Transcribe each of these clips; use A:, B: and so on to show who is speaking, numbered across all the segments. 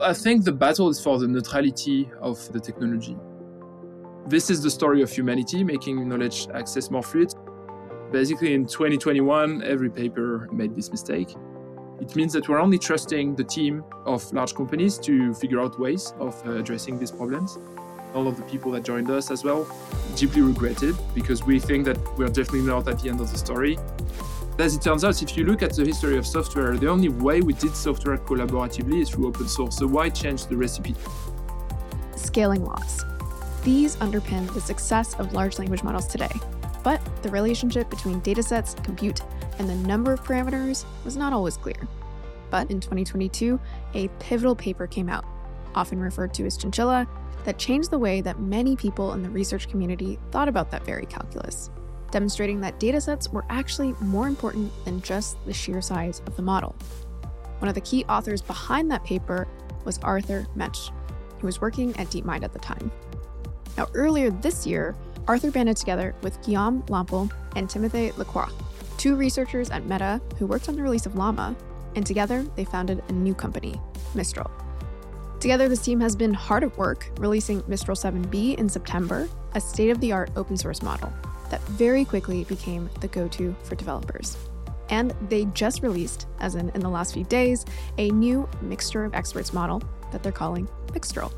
A: I think the battle is for the neutrality of the technology. This is the story of humanity making knowledge access more fluid. Basically, in 2021, every paper made this mistake. It means that we're only trusting the team of large companies to figure out ways of uh, addressing these problems. All of the people that joined us as well deeply regretted because we think that we're definitely not at the end of the story. As it turns out, if you look at the history of software, the only way we did software collaboratively is through open source. So why change the recipe?
B: Scaling laws. These underpin the success of large language models today. But the relationship between datasets, compute, and the number of parameters was not always clear. But in 2022, a pivotal paper came out, often referred to as Chinchilla, that changed the way that many people in the research community thought about that very calculus demonstrating that datasets were actually more important than just the sheer size of the model. One of the key authors behind that paper was Arthur Mensch, who was working at DeepMind at the time. Now, earlier this year, Arthur banded together with Guillaume Lample and Timothée Lacroix, two researchers at Meta who worked on the release of Llama, and together they founded a new company, Mistral. Together, this team has been hard at work releasing Mistral 7B in September, a state of the art open source model that very quickly became the go to for developers. And they just released, as in in the last few days, a new mixture of experts model that they're calling Mixtral.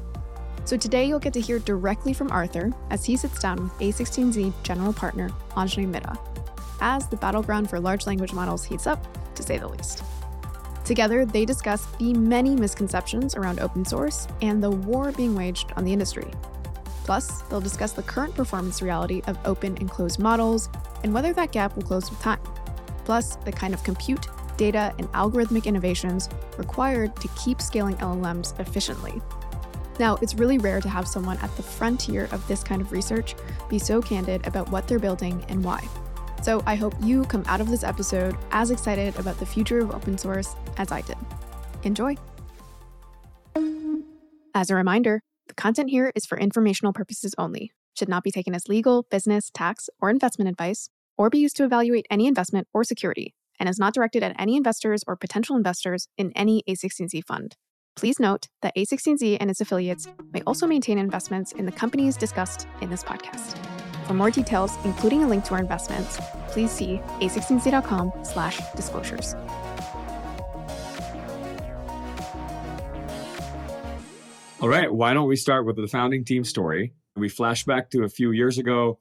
B: So today you'll get to hear directly from Arthur as he sits down with A16Z general partner Anjney Midha, as the battleground for large language models heats up, to say the least. Together, they discuss the many misconceptions around open source and the war being waged on the industry, Plus, they'll discuss the current performance reality of open and closed models and whether that gap will close with time. Plus, the kind of compute, data, and algorithmic innovations required to keep scaling LLMs efficiently. Now, it's really rare to have someone at the frontier of this kind of research be so candid about what they're building and why. So I hope you come out of this episode as excited about the future of open source as I did. Enjoy! As a reminder, the content here is for informational purposes only, should not be taken as legal, business, tax, or investment advice, or be used to evaluate any investment or security, and is not directed at any investors or potential investors in any A16Z fund. Please note that A16Z and its affiliates may also maintain investments in the companies discussed in this podcast. For more details, including a link to our investments, please see a16z.com/disclosures.
C: All right, why don't we start with the founding team story? We flash back to a few years ago.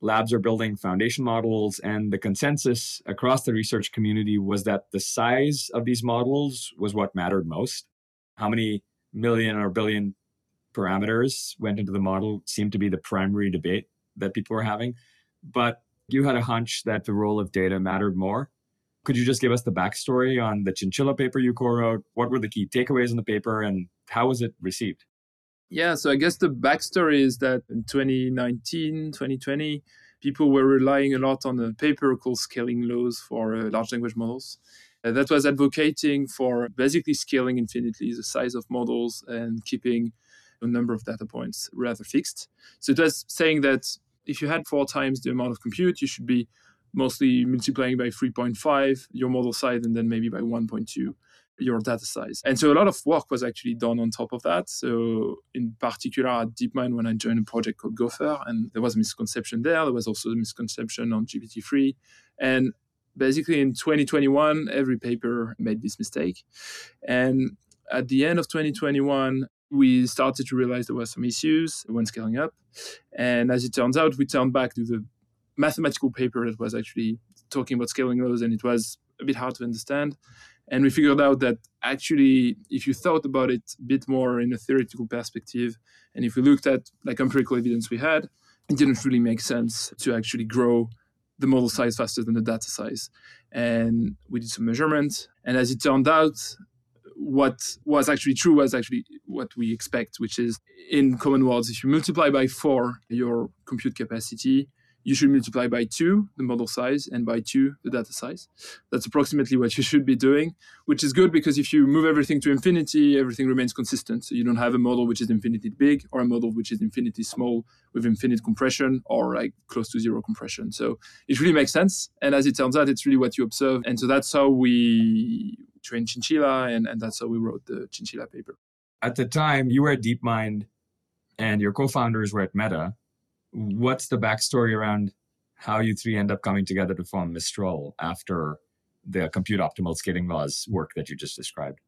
C: Labs are building foundation models, and the consensus across the research community was that the size of these models was what mattered most. How many million or billion parameters went into the model seemed to be the primary debate that people were having. But you had a hunch that the role of data mattered more. Could you just give us the backstory on the Chinchilla paper you co wrote? What were the key takeaways in the paper, and how was it received?
A: Yeah, so I guess the backstory is that in 2019, 2020, people were relying a lot on a paper called scaling laws for uh, large language models. Uh, that was advocating for basically scaling infinitely the size of models and keeping a number of data points rather fixed. So it was saying that if you had four times the amount of compute, you should be mostly multiplying by 3.5 your model size and then maybe by 1.2 your data size. And so a lot of work was actually done on top of that. So in particular at DeepMind, when I joined a project called Gopher, and there was a misconception there. There was also a misconception on GPT-3. And basically in 2021, every paper made this mistake. And at the end of 2021, we started to realize there were some issues when scaling up. And as it turns out, we turned back to the mathematical paper that was actually talking about scaling laws, and it was a bit hard to understand. And we figured out that actually, if you thought about it a bit more in a theoretical perspective, and if we looked at like empirical evidence we had, it didn't really make sense to actually grow the model size faster than the data size. And we did some measurements. And as it turned out, what was actually true was actually what we expect, which is in common words, if you multiply by four your compute capacity, you should multiply by two the model size and by two the data size. That's approximately what you should be doing, which is good because if you move everything to infinity, everything remains consistent. So you don't have a model which is infinitely big or a model which is infinitely small with infinite compression or like close to zero compression. So it really makes sense. And as it turns out, it's really what you observe. And so that's how we trained Chinchilla and, and that's how we wrote the Chinchilla paper.
C: At the time, you were at DeepMind and your co founders were at Meta. What's the backstory around how you three end up coming together to form Mistral after the compute optimal scaling laws work that you just described?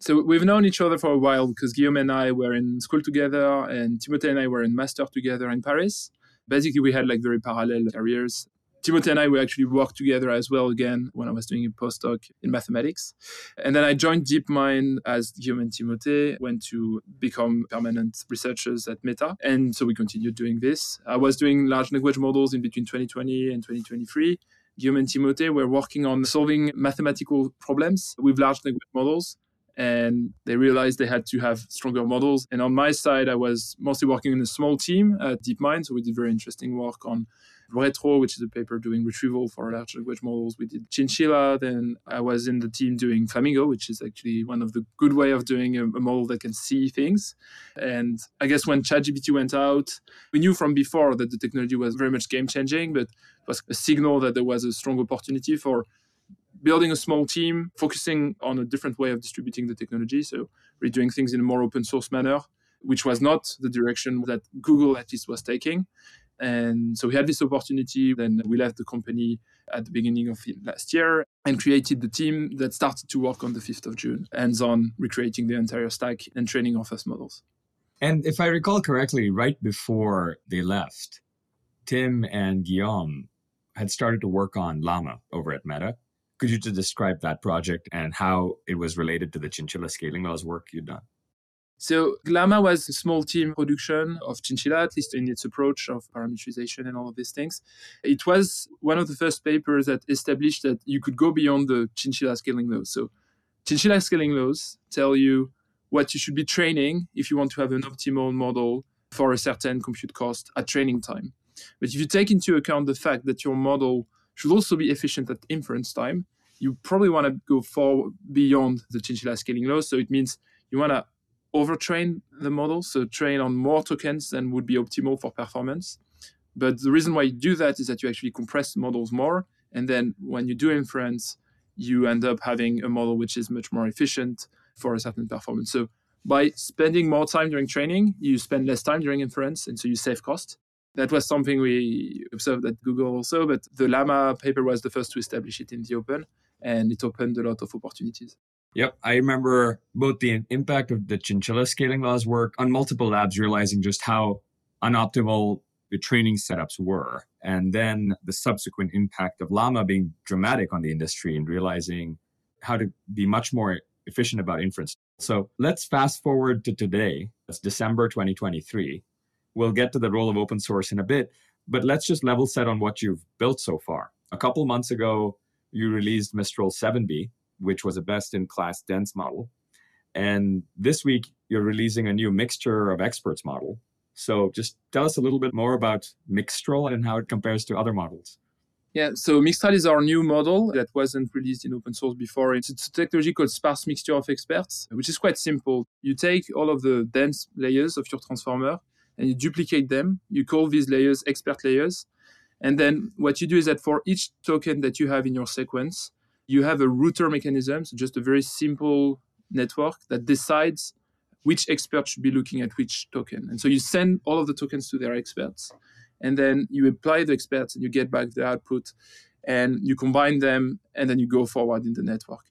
A: So we've known each other for a while because Guillaume and I were in school together, and Timothée and I were in master together in Paris. Basically, we had like very parallel careers. Timothée and I we actually worked together as well again when I was doing a postdoc in mathematics. And then I joined DeepMind as Guillaume and Timothée went to become permanent researchers at Meta. And so we continued doing this. I was doing large language models in between 2020 and 2023. Guillaume and Timothée were working on solving mathematical problems with large language models and they realized they had to have stronger models. And on my side, I was mostly working in a small team at DeepMind. So we did very interesting work on Retro, which is a paper doing retrieval for large language models. We did Chinchilla. Then I was in the team doing Flamingo, which is actually one of the good way of doing a, a model that can see things. And I guess when ChatGPT went out, we knew from before that the technology was very much game changing, but it was a signal that there was a strong opportunity for building a small team, focusing on a different way of distributing the technology. So we're doing things in a more open source manner, which was not the direction that Google at least was taking. And so we had this opportunity. Then we left the company at the beginning of last year and created the team that started to work on the 5th of June, hands on recreating the entire stack and training our first models.
C: And if I recall correctly, right before they left, Tim and Guillaume had started to work on Llama over at Meta. Could you just describe that project and how it was related to the Chinchilla scaling laws work you'd done?
A: So Llama was a small team production of Chinchilla, at least in its approach of parameterization and all of these things. It was one of the first papers that established that you could go beyond the Chinchilla scaling laws. So Chinchilla scaling laws tell you what you should be training if you want to have an optimal model for a certain compute cost at training time. But if you take into account the fact that your model should also be efficient at inference time. You probably want to go far beyond the chinchilla scaling law. So it means you want to overtrain the model, so train on more tokens than would be optimal for performance. But the reason why you do that is that you actually compress models more. And then when you do inference, you end up having a model which is much more efficient for a certain performance. So by spending more time during training, you spend less time during inference, and so you save cost. That was something we observed at Google also, but the Llama paper was the first to establish it in the open, and it opened a lot of opportunities.
C: Yep, I remember both the impact of the chinchilla scaling laws work on multiple labs, realizing just how unoptimal the training setups were, and then the subsequent impact of Llama being dramatic on the industry and realizing how to be much more efficient about inference. So let's fast forward to today. It's December 2023. We'll get to the role of open source in a bit, but let's just level set on what you've built so far. A couple months ago, you released Mistral 7B, which was a best in class dense model. And this week, you're releasing a new mixture of experts model. So just tell us a little bit more about Mixtral and how it compares to other models.
A: Yeah, so Mixtral is our new model that wasn't released in open source before. It's, a technology called sparse mixture of experts, which is quite simple. You take all of the dense layers of your transformer and you duplicate them. You call these layers expert layers. And then what you do is that for each token that you have in your sequence, you have a router mechanism, so just a very simple network that decides which expert should be looking at which token. And so you send all of the tokens to their experts, and then you apply the experts and you get back the output, and you combine them, and then you go forward in the network.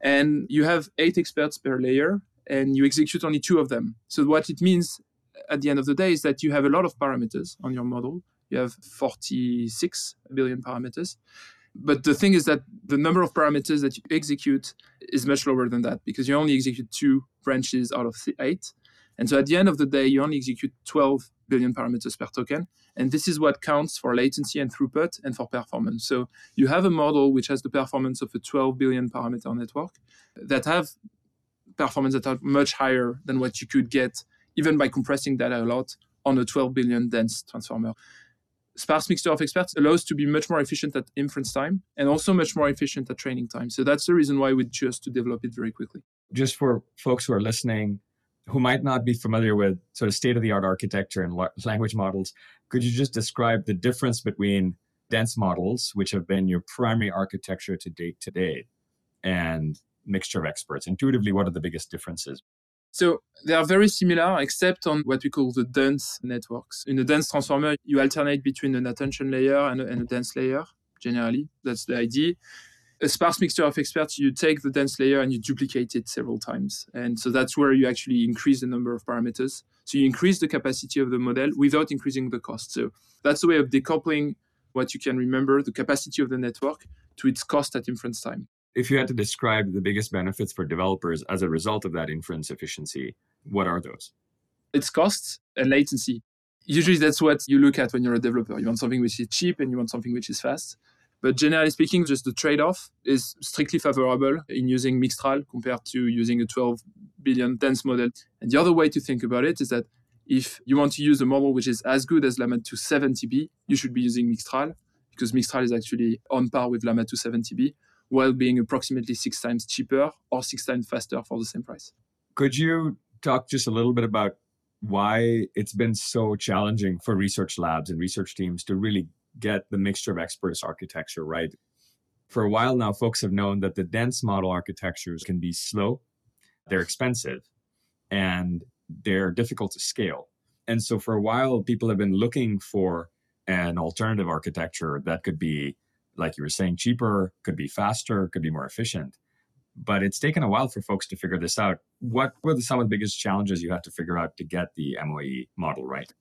A: And you have eight experts per layer, and you execute only two of them. So what it means at the end of the day is that you have a lot of parameters on your model. You have 46 billion parameters. But the thing is that the number of parameters that you execute is much lower than that because you only execute two branches out of eight. And so at the end of the day, you only execute 12 billion parameters per token. And this is what counts for latency and throughput and for performance. So you have a model which has the performance of a 12 billion parameter network that have performance that are much higher than what you could get even by compressing data a lot on a 12 billion dense transformer. Sparse mixture of experts allows to be much more efficient at inference time and also much more efficient at training time. So that's the reason why we chose to develop it very quickly.
C: Just for folks who are listening who might not be familiar with sort of state of the art architecture and language models, could you just describe the difference between dense models, which have been your primary architecture to date today, and mixture of experts? Intuitively, what are the biggest differences?
A: So they are very similar, except on what we call the dense networks. In a dense transformer, you alternate between an attention layer and a, and a dense layer, generally. That's the idea. A sparse mixture of experts, you take the dense layer and you duplicate it several times. And so that's where you actually increase the number of parameters. So you increase the capacity of the model without increasing the cost. So that's the way of decoupling what you can remember, the capacity of the network, to its cost at inference time.
C: If you had to describe the biggest benefits for developers as a result of that inference efficiency, what are those?
A: It's cost and latency. Usually that's what you look at when you're a developer. You want something which is cheap and you want something which is fast. But generally speaking, just the trade off is strictly favorable in using Mixtral compared to using a 12 billion dense model. And the other way to think about it is that if you want to use a model which is as good as Llama 2 70B, you should be using Mixtral because Mixtral is actually on par with Llama 2 70B while being approximately six times cheaper or six times faster for the same price.
C: Could you talk just a little bit about why it's been so challenging for research labs and research teams to really get the mixture of experts architecture right? For a while now, folks have known that the dense model architectures can be slow, they're expensive, and they're difficult to scale. And so for a while, people have been looking for an alternative architecture that could be, like you were saying, cheaper, could be faster, could be more efficient. But it's taken a while for folks to figure this out. What were the some of the biggest challenges you had to figure out to get the MOE model right?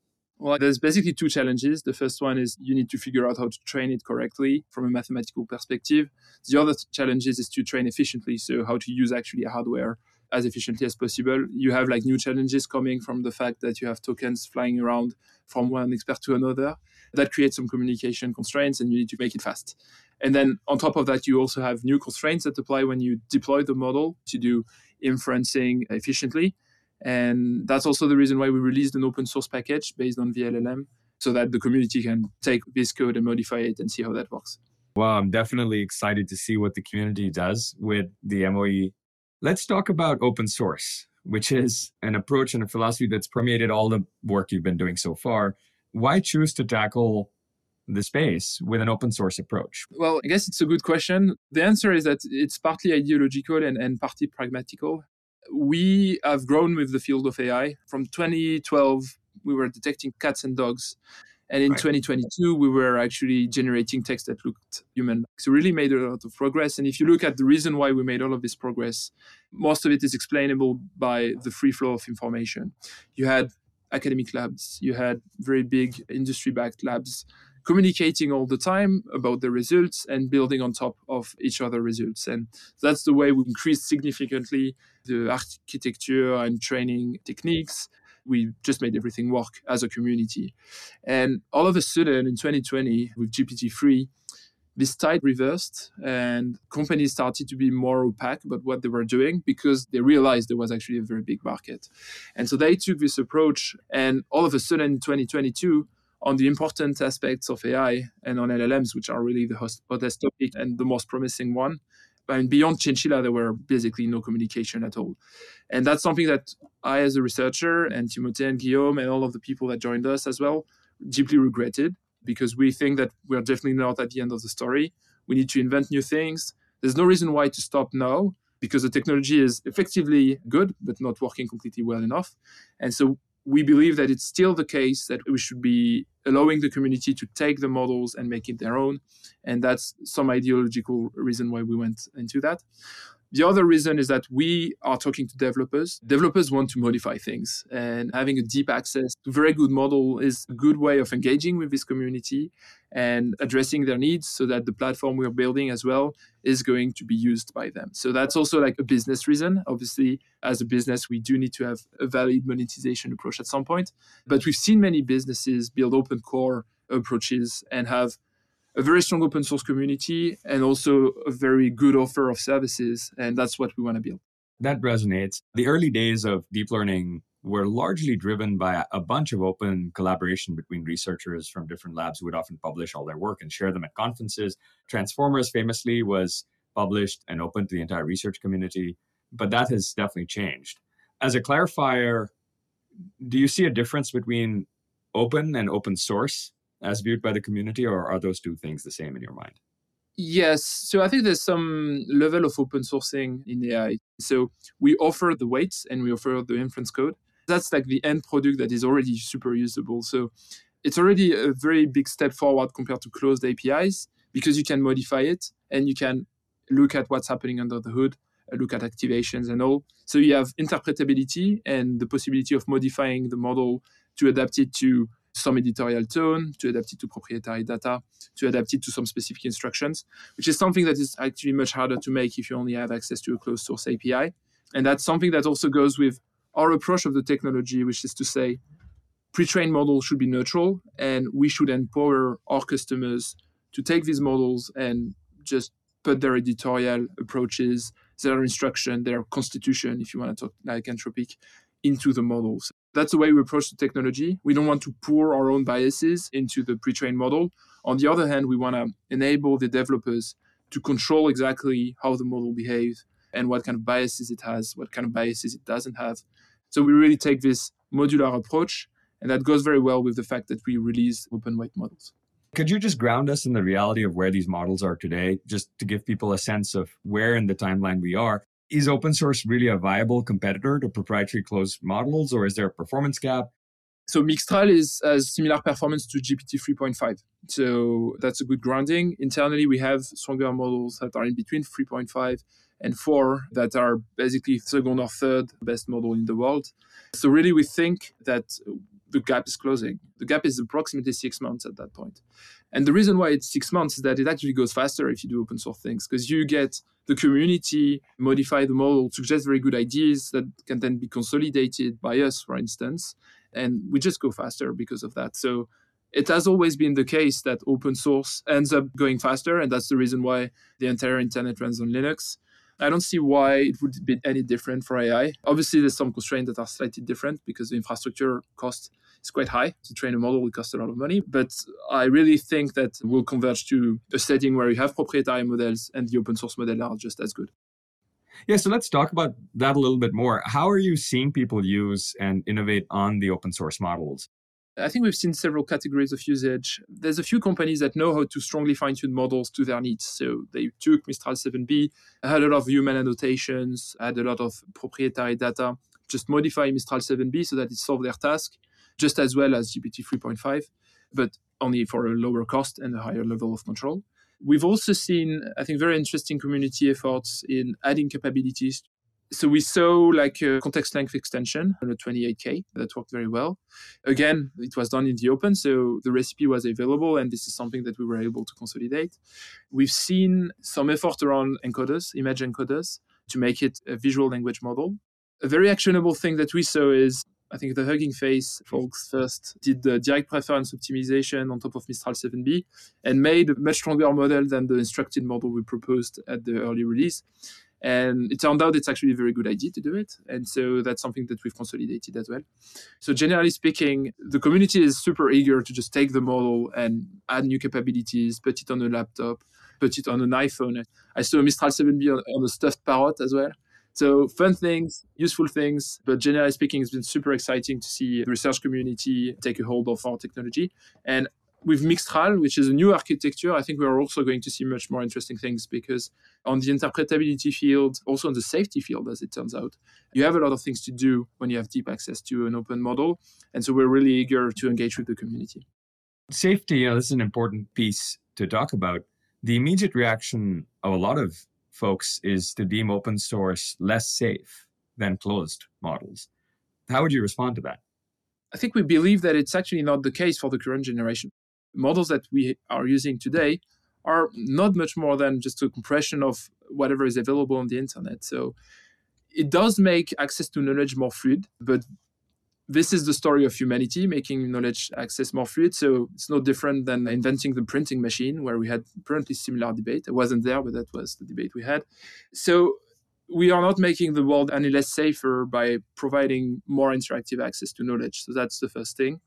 A: Well, there's basically two challenges. The first one is you need to figure out how to train it correctly from a mathematical perspective. The other challenge is to train efficiently, so how to use actually hardware as efficiently as possible. You have like new challenges coming from the fact that you have tokens flying around from one expert to another. That creates some communication constraints and you need to make it fast. And then on top of that, you also have new constraints that apply when you deploy the model to do inferencing efficiently. And that's also the reason why we released an open source package based on VLLM so that the community can take this code and modify it and see how that works.
C: Well, I'm definitely excited to see what the community does with the MOE Let's talk about open source, which is an approach and a philosophy that's permeated all the work you've been doing so far. Why choose to tackle the space with an open source approach?
A: Well, I guess it's a good question. The answer is that it's partly ideological and, and partly pragmatical. We have grown with the field of AI. From 2012, we were detecting cats and dogs and in right. 2022, we were actually generating text that looked human. So really made a lot of progress. And if you look at the reason why we made all of this progress, most of it is explainable by the free flow of information. You had academic labs, you had very big industry-backed labs communicating all the time about the results and building on top of each other results. And that's the way we increased significantly the architecture and training techniques we just made everything work as a community. And all of a sudden in 2020, with GPT-3, this tide reversed and companies started to be more opaque about what they were doing because they realized there was actually a very big market. And so they took this approach and all of a sudden in 2022, on the important aspects of AI and on LLMs, which are really the hottest topic and the most promising one, and beyond Chinchilla, there were basically no communication at all. And that's something that I, as a researcher, and Timothée and Guillaume, and all of the people that joined us as well, deeply regretted because we think that we're definitely not at the end of the story. We need to invent new things. There's no reason why to stop now because the technology is effectively good, but not working completely well enough. And so we believe that it's still the case that we should be allowing the community to take the models and make it their own. And that's some ideological reason why we went into that. The other reason is that we are talking to developers. Developers want to modify things, and having a deep access to very good model is a good way of engaging with this community and addressing their needs so that the platform we're building as well is going to be used by them. So that's also like a business reason. Obviously, as a business, we do need to have a valid monetization approach at some point. But we've seen many businesses build open core approaches and have a very strong open source community and also a very good offer of services. And that's what we want to build.
C: That resonates. The early days of deep learning were largely driven by a bunch of open collaboration between researchers from different labs who would often publish all their work and share them at conferences. Transformers famously was published and open to the entire research community, but that has definitely changed. As a clarifier, do you see a difference between open and open source as viewed by the community, or are those two things the same in your mind?
A: Yes. So I think there's some level of open sourcing in AI. So we offer the weights and we offer the inference code. That's like the end product that is already super usable. So it's already a very big step forward compared to closed APIs because you can modify it and you can look at what's happening under the hood, look at activations and all. So you have interpretability and the possibility of modifying the model to adapt it to some editorial tone, to adapt it to proprietary data, to adapt it to some specific instructions, which is something that is actually much harder to make if you only have access to a closed source API. And that's something that also goes with our approach of the technology, which is to say, pre-trained models should be neutral, and we should empower our customers to take these models and just put their editorial approaches, their instruction, their constitution, if you want to talk like Anthropic, into the models. That's the way we approach the technology. We don't want to pour our own biases into the pre trained model. On the other hand, we want to enable the developers to control exactly how the model behaves and what kind of biases it has, what kind of biases it doesn't have. So we really take this modular approach, and that goes very well with the fact that we release open weight models.
C: Could you just ground us in the reality of where these models are today, just to give people a sense of where in the timeline we are? Is open source really a viable competitor to proprietary closed models, or is there a performance gap?
A: So Mixtral is has similar performance to GPT 3.5. So that's a good grounding. Internally, we have stronger models that are in between 3.5 and 4 that are basically second or third best model in the world. So really, we think that the gap is closing. The gap is approximately six months at that point. And the reason why it's six months is that it actually goes faster if you do open source things because you get the community modify the model, suggest very good ideas that can then be consolidated by us, for instance. And we just go faster because of that. So it has always been the case that open source ends up going faster. And that's the reason why the entire internet runs on Linux. I don't see why it would be any different for AI. Obviously, there's some constraints that are slightly different because the infrastructure cost is quite high. To train a model, it costs a lot of money. But I really think that we'll converge to a setting where you have proprietary models and the open source model are just as good.
C: Yeah, so let's talk about that a little bit more. How are you seeing people use and innovate on the open source models?
A: I think we've seen several categories of usage. There's a few companies that know how to strongly fine tune models to their needs. So they took Mistral 7B, had a lot of human annotations, had a lot of proprietary data, just modify Mistral 7B so that it solved their task just as well as GPT 3.5, but only for a lower cost and a higher level of control. We've also seen, I think, very interesting community efforts in adding capabilities. So we saw like a context length extension on a 28k that worked very well. Again it was done in the open so the recipe was available and this is something that we were able to consolidate. We've seen some effort around encoders image encoders to make it a visual language model. A very actionable thing that we saw is I think the Hugging Face folks first did the direct preference optimization on top of Mistral 7b and made a much stronger model than the instructed model we proposed at the early release. And it turned out it's actually a very good idea to do it. And so that's something that we've consolidated as well. So, generally speaking, the community is super eager to just take the model and add new capabilities, put it on a laptop, put it on an iPhone. I saw Mistral 7B on, on a stuffed parrot as well. So, fun things, useful things, but generally speaking, it's been super exciting to see the research community take a hold of our technology. And with Mixtral, which is a new architecture, I think we're also going to see much more interesting things because on the interpretability field, also on the safety field, as it turns out, you have a lot of things to do when you have deep access to an open model. And so we're really eager to engage with the community.
C: Safety, you know, this is an important piece to talk about. The immediate reaction of a lot of folks is to deem open source less safe than closed models. How would you respond to that?
A: I think we believe that it's actually not the case for the current generation models that we are using today are not much more than just a compression of whatever is available on the internet. So it does make access to knowledge more fluid, but this is the story of humanity making knowledge access more fluid. So it's no different than inventing the printing machine, where we had apparently similar debate. I wasn't there, but that was the debate we had. So we are not making the world any less safer by providing more interactive access to knowledge. So that's the first thing.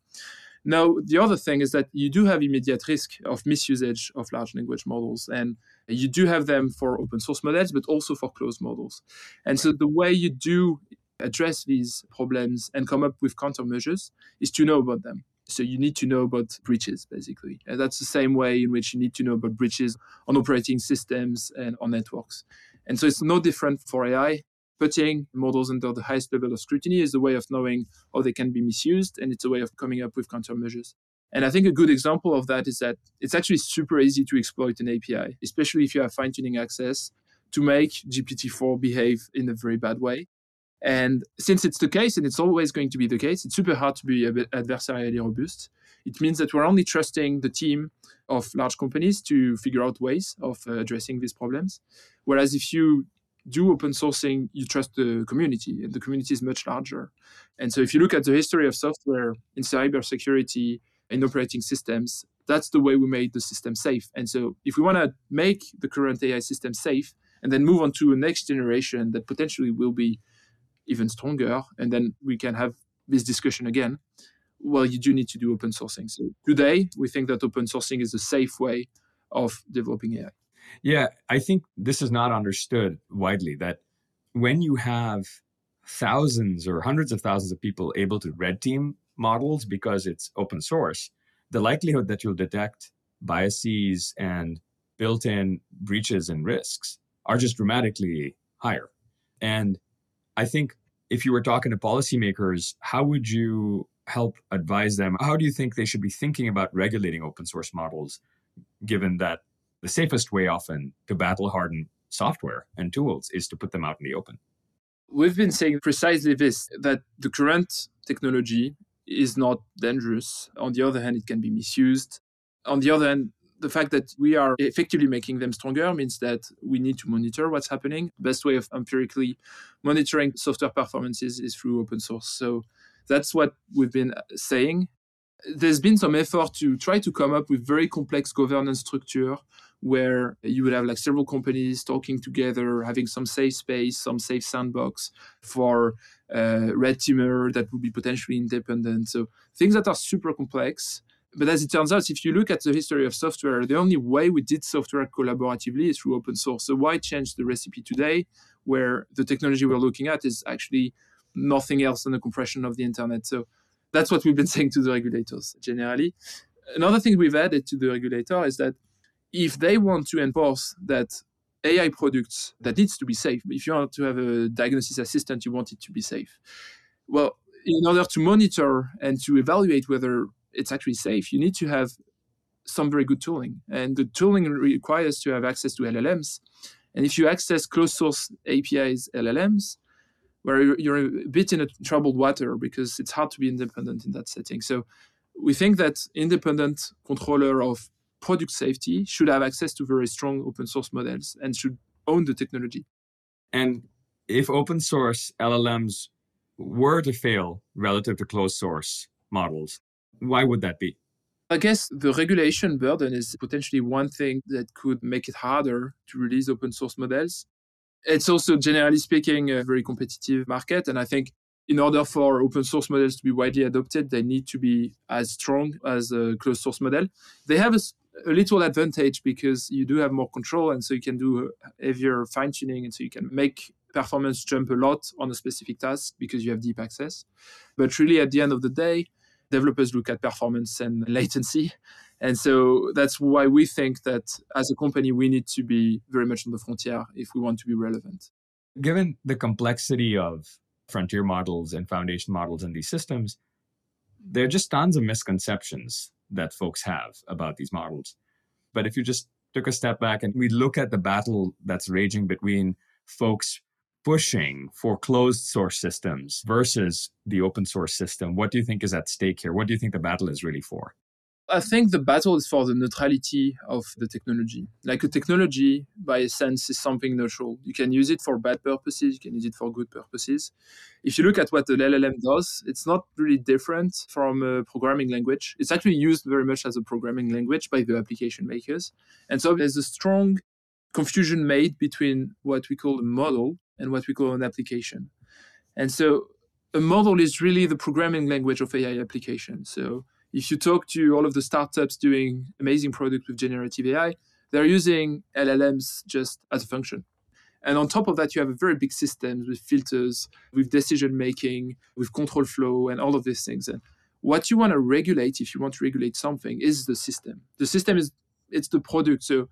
A: Now, the other thing is that you do have immediate risk of misusage of large language models, and you do have them for open source models, but also for closed models. And so the way you do address these problems and come up with countermeasures is to know about them. So you need to know about breaches, basically. And that's the same way in which you need to know about breaches on operating systems and on networks. And so it's no different for AI. Putting models under the highest level of scrutiny is a way of knowing how they can be misused, and it's a way of coming up with countermeasures. And I think a good example of that is that it's actually super easy to exploit an API, especially if you have fine tuning access to make GPT-4 behave in a very bad way. And since it's the case, and it's always going to be the case, it's super hard to be adversarially robust. It means that we're only trusting the team of large companies to figure out ways of uh, addressing these problems. Whereas if you do open sourcing, you trust the community, and the community is much larger. And so if you look at the history of software in cybersecurity in operating systems, that's the way we made the system safe. And so if we want to make the current AI system safe and then move on to a next generation that potentially will be even stronger, and then we can have this discussion again. Well, you do need to do open sourcing. So today, we think that open sourcing is a safe way of developing AI.
C: Yeah, I think this is not understood widely that when you have thousands or hundreds of thousands of people able to red team models because it's open source, the likelihood that you'll detect biases and built in breaches and risks are just dramatically higher. And I think if you were talking to policymakers, how would you help advise them? How do you think they should be thinking about regulating open source models, given that the safest way often to battle harden software and tools is to put them out in the open?
A: We've been saying precisely this that the current technology is not dangerous. On the other hand, it can be misused. On the other hand, the fact that we are effectively making them stronger means that we need to monitor what's happening. Best way of empirically monitoring software performances is through open source. So that's what we've been saying. There's been some effort to try to come up with very complex governance structure where you would have like several companies talking together, having some safe space, some safe sandbox for uh, red teamer that would be potentially independent. So things that are super complex but as it turns out, if you look at the history of software, the only way we did software collaboratively is through open source. So why change the recipe today where the technology we're looking at is actually nothing else than the compression of the internet? So that's what we've been saying to the regulators generally. Another thing we've added to the regulator is that if they want to enforce that AI products that needs to be safe, if you want to have a diagnosis assistant, you want it to be safe. Well, in order to monitor and to evaluate whether it's actually safe, you need to have some very good tooling. And the tooling requires to have access to LLMs. And if you access closed source APIs LLMs, where you're a bit in a troubled water because it's hard to be independent in that setting. So we think that independent controller of product safety should have access to very strong open source models and should own the technology.
C: And if open source LLMs were to fail relative to closed source models, why would that be?
A: I guess the regulation burden is potentially one thing that could make it harder to release open source models. It's also, generally speaking, a very competitive market. And I think in order for open source models to be widely adopted, they need to be as strong as a closed source model. They have a, a little advantage because you do have more control. And so you can do uh, heavier fine tuning. And so you can make performance jump a lot on a specific task because you have deep access. But really, at the end of the day, developers look at performance and latency. And so that's why we think that as a company, we need to be very much on the frontier if we want to be relevant.
C: Given the complexity of frontier models and foundation models in these systems, there are just tons of misconceptions that folks have about these models. But if you just took a step back and we look at the battle that's raging between folks pushing for closed source systems versus the open source system? What do you think is at stake here? What do you think the battle is really for?
A: I think the battle is for the neutrality of the technology. Like a technology, by essence, is something neutral. You can use it for bad purposes, you can use it for good purposes. If you look at what the LLM does, it's not really different from a programming language. It's actually used very much as a programming language by the application makers. And so there's a strong confusion made between what we call a model and what we call an application. And so a model is really the programming language of AI application. So if you talk to all of the startups doing amazing products with generative AI, they're using LLMs just as a function. And on top of that, you have a very big systems with filters, with decision making, with control flow, and all of these things. And What you want to regulate, if you want to regulate something, is the system. The system is it's the product. So,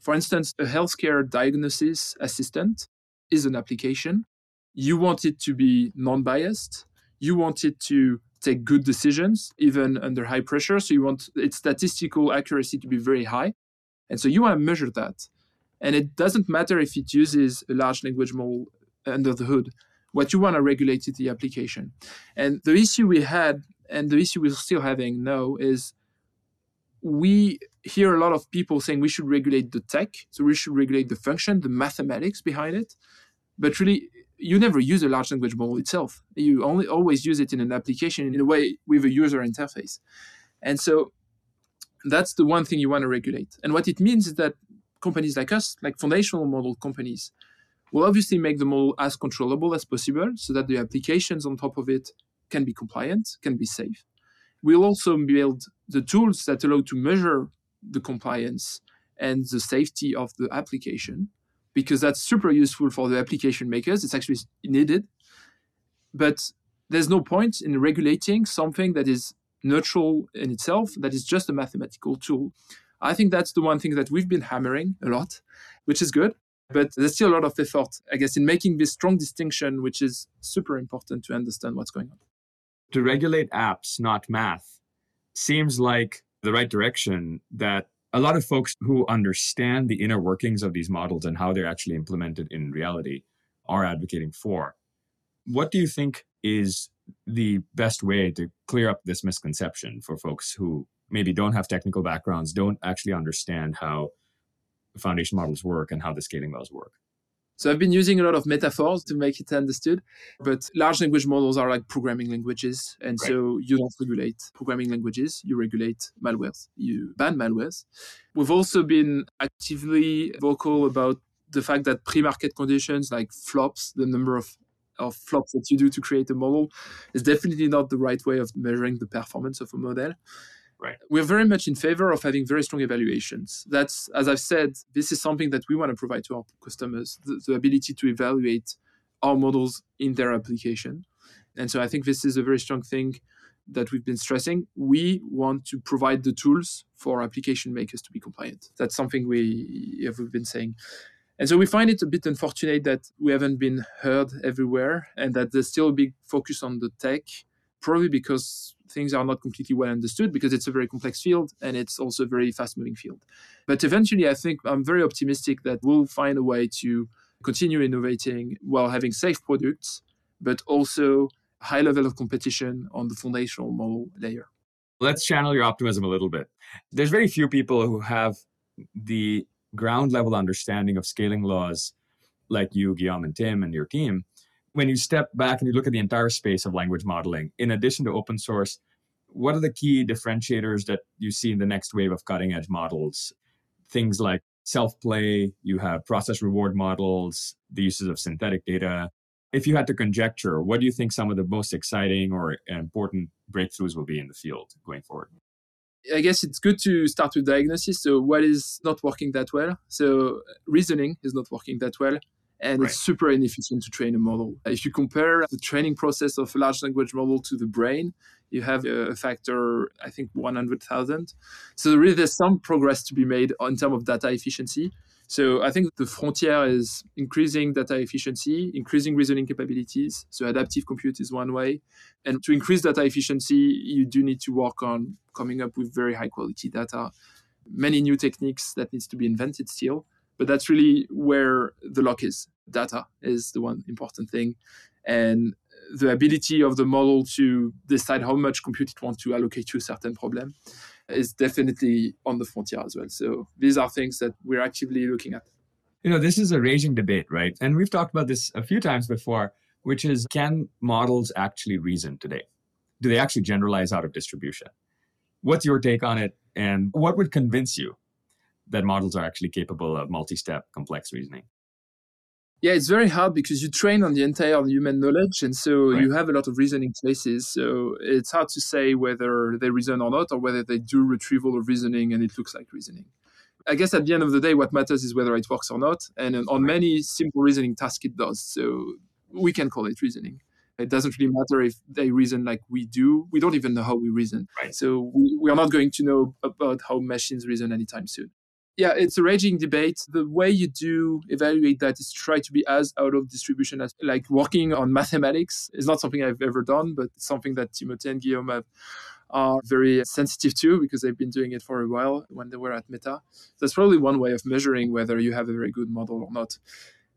A: for instance, a healthcare diagnosis assistant is an application. You want it to be non-biased. You want it to take good decisions, even under high pressure. So you want its statistical accuracy to be very high. And so you want to measure that. And it doesn't matter if it uses a large language model under the hood. What you want to regulate is the application. And the issue we had, and the issue we're still having now, is we hear a lot of people saying we should regulate the tech, so we should regulate the function, the mathematics behind it. But really, you never use a large language model itself. You only always use it in an application in a way with a user interface. And so that's the one thing you want to regulate. And what it means is that companies like us, like foundational model companies, will obviously make the model as controllable as possible so that the applications on top of it can be compliant, can be safe. We'll also build the tools that allow to measure the compliance and the safety of the application because that's super useful for the application makers. It's actually needed. But there's no point in regulating something that is neutral in itself, that is just a mathematical tool. I think that's the one thing that we've been hammering a lot, which is good. But there's still a lot of effort, I guess, in making this strong distinction, which is super important to understand what's going on.
C: To regulate apps, not math, seems like the right direction that a lot of folks who understand the inner workings of these models and how they're actually implemented in reality are advocating for. What do you think is the best way to clear up this misconception for folks who maybe don't have technical backgrounds, don't actually understand how foundation models work and how the scaling laws work?
A: So I've been using a lot of metaphors to make it understood, but large language models are like programming languages. And right. so you don't regulate programming languages, you regulate malwares, you ban malwares. We've also been actively vocal about the fact that pre-market conditions like flops, the number of of flops that you do to create a model is definitely not the right way of measuring the performance of a model.
C: Right.
A: We're very much in favor of having very strong evaluations. That's, as I've said, this is something that we want to provide to our customers the, the ability to evaluate our models in their application. And so I think this is a very strong thing that we've been stressing. We want to provide the tools for application makers to be compliant. That's something we have been saying. And so we find it a bit unfortunate that we haven't been heard everywhere and that there's still a big focus on the tech, probably because things are not completely well understood because it's a very complex field and it's also a very fast moving field. But eventually, I think I'm very optimistic that we'll find a way to continue innovating while having safe products, but also high level of competition on the foundational model layer.
C: Let's channel your optimism a little bit. There's very few people who have the ground level understanding of scaling laws like you, Guillaume, and Tim, and your team when you step back and you look at the entire space of language modeling, in addition to open source, what are the key differentiators that you see in the next wave of cutting edge models? Things like self play, you have process reward models, the uses of synthetic data. If you had to conjecture, what do you think some of the most exciting or important breakthroughs will be in the field going forward?
A: I guess it's good to start with diagnosis. So, what is not working that well? So, uh, reasoning is not working that well and right. it's super inefficient to train a model. If you compare the training process of a large language model to the brain, you have a factor, I think, 100,000. So really, there's some progress to be made in terms of data efficiency. So I think the frontier is increasing data efficiency, increasing reasoning capabilities. So adaptive compute is one way. And to increase data efficiency, you do need to work on coming up with very high quality data. Many new techniques that needs to be invented still. But that's really where the lock is. Data is the one important thing. And the ability of the model to decide how much compute it wants to allocate to a certain problem is definitely on the frontier as well. So these are things that we're actively looking at.
C: You know, this is a raging debate, right? And we've talked about this a few times before, which is can models actually reason today? Do they actually generalize out of distribution? What's your take on it? And what would convince you that models are actually capable of multi-step complex reasoning
A: yeah it's very hard because you train on the entire human knowledge and so right. you have a lot of reasoning choices so it's hard to say whether they reason or not or whether they do retrieval of reasoning and it looks like reasoning i guess at the end of the day what matters is whether it works or not and on many simple reasoning tasks it does so we can call it reasoning It doesn't really matter if they reason like we do. We don't even know how we reason.
C: Right.
A: So we, we are not going to know about how machines reason anytime soon. Yeah, it's a raging debate. The way you do evaluate that is try to be as out of distribution as like working on mathematics is not something I've ever done, but it's something that Timothée and Guillaume have are very sensitive to because they've been doing it for a while when they were at Meta. That's probably one way of measuring whether you have a very good model or not.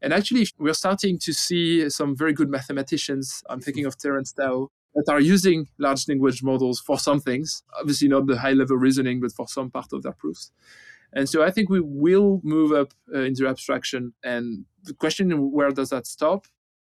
A: And actually, we're starting to see some very good mathematicians. I'm thinking of Terence Tao that are using large language models for some things, obviously not the high level reasoning, but for some part of their proofs. And so I think we will move up uh, into abstraction. And the question where does that stop?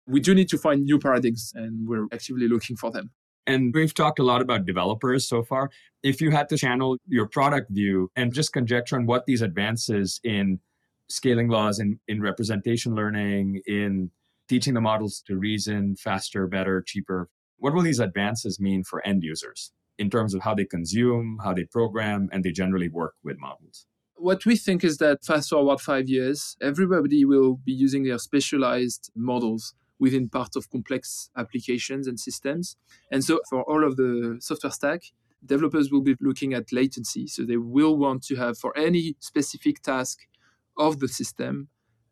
A: We do need to find new paradigms, and we're actively looking for them.
C: And we've talked a lot about developers so far. If you had to channel your product view and just conjecture on what these advances in scaling laws, in, in representation learning, in teaching the models to reason faster, better, cheaper, what will these advances mean for end users in terms of how they consume, how they program, and they generally work with models?
A: What we think is that fast forward five years, everybody will be using their specialized models within part of complex applications and systems. And so for all of the software stack, developers will be looking at latency. So they will want to have for any specific task of the system,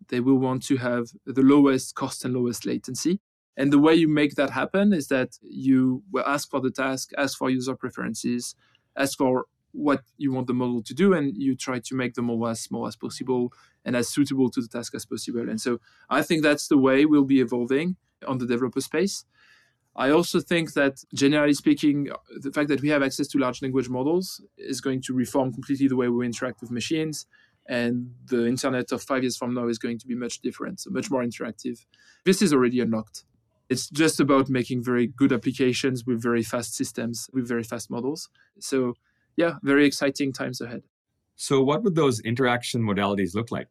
A: they will want to have the lowest cost and lowest latency. And the way you make that happen is that you will ask for the task, ask for user preferences, ask for what you want the model to do, and you try to make the model as small as possible and as suitable to the task as possible. And so I think that's the way we'll be evolving on the developer space. I also think that, generally speaking, the fact that we have access to large language models is going to reform completely the way we interact with machines. And the internet of five years from now is going to be much different, so much more interactive. This is already unlocked. It's just about making very good applications with very fast systems, with very fast models. So, yeah, very exciting times ahead.
C: So, what would those interaction modalities look like?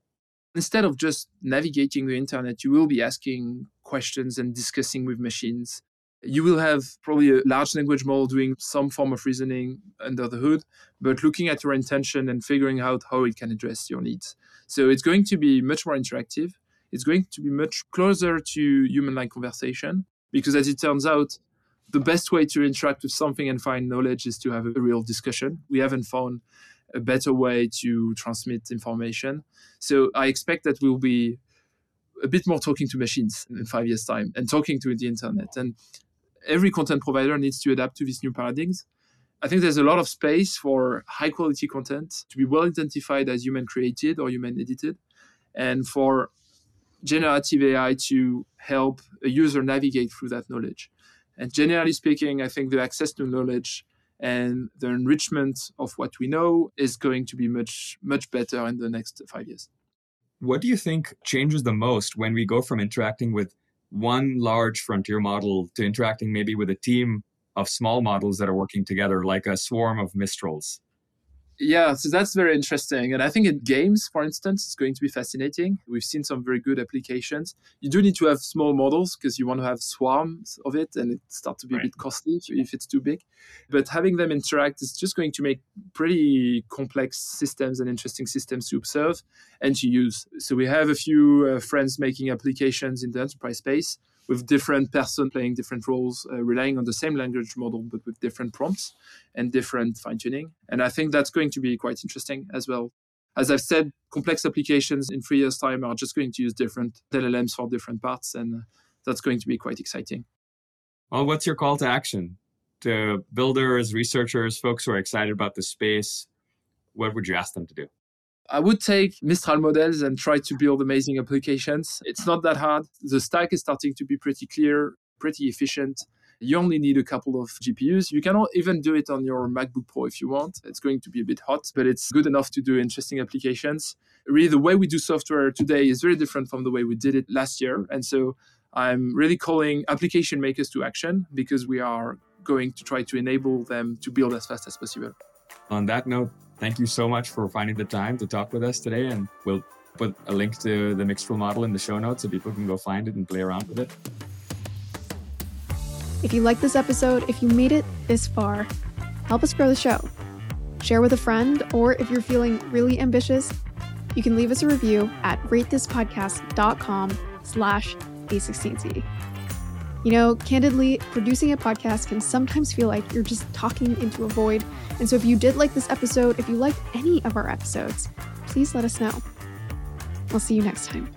A: Instead of just navigating the internet, you will be asking questions and discussing with machines. You will have probably a large language model doing some form of reasoning under the hood, but looking at your intention and figuring out how it can address your needs. So it's going to be much more interactive. It's going to be much closer to human like conversation because, as it turns out, the best way to interact with something and find knowledge is to have a real discussion. We haven't found a better way to transmit information. So I expect that we'll be a bit more talking to machines in five years' time and talking to the internet. And every content provider needs to adapt to these new paradigms. I think there's a lot of space for high quality content to be well identified as human created or human edited, and for generative AI to help a user navigate through that knowledge. And generally speaking, I think the access to knowledge and the enrichment of what we know is going to be much much better in the next five years.
C: What do you think changes the most when we go from interacting with one large frontier model to interacting maybe with a team of small models that are working together like a swarm of mistrals
A: yeah, so that's very interesting. And I think in games, for instance, it's going to be fascinating. We've seen some very good applications. You do need to have small models because you want to have swarms of it and it starts to be right. a bit costly if, it's too big. But having them interact is just going to make pretty complex systems and interesting systems to observe and to use. So we have a few uh, friends making applications in the enterprise space with different person playing different roles, uh, relying on the same language model, but with different prompts and different fine tuning. And I think that's going to be quite interesting as well. As I've said, complex applications in three years' time are just going to use different LLMs for different parts, and that's going to be quite exciting.
C: Well, what's your call to action to builders, researchers, folks who are excited about the space? What would you ask them to do?
A: I would take Mistral models and try to build amazing applications. It's not that hard. The stack is starting to be pretty clear, pretty efficient. You only need a couple of GPUs. You can even do it on your MacBook Pro if you want. It's going to be a bit hot, but it's good enough to do interesting applications. Really, the way we do software today is very different from the way we did it last year. And so I'm really calling application makers to action because we are going to try to enable them to build as fast as possible.
C: On that note, thank you so much for finding the time to talk with us today. And we'll put a link to the Mixtral model in the show notes so people can go find it and play around with it.
B: If you like this episode, if you made it this far, help us grow the show. Share with a friend, or if you're feeling really ambitious, you can leave us a review at ratethispodcast.com slash a16z. You know, candidly, producing a podcast can sometimes feel like you're just talking into a void. And so if you did like this episode, if you liked any of our episodes, please let us know. We'll see you next time.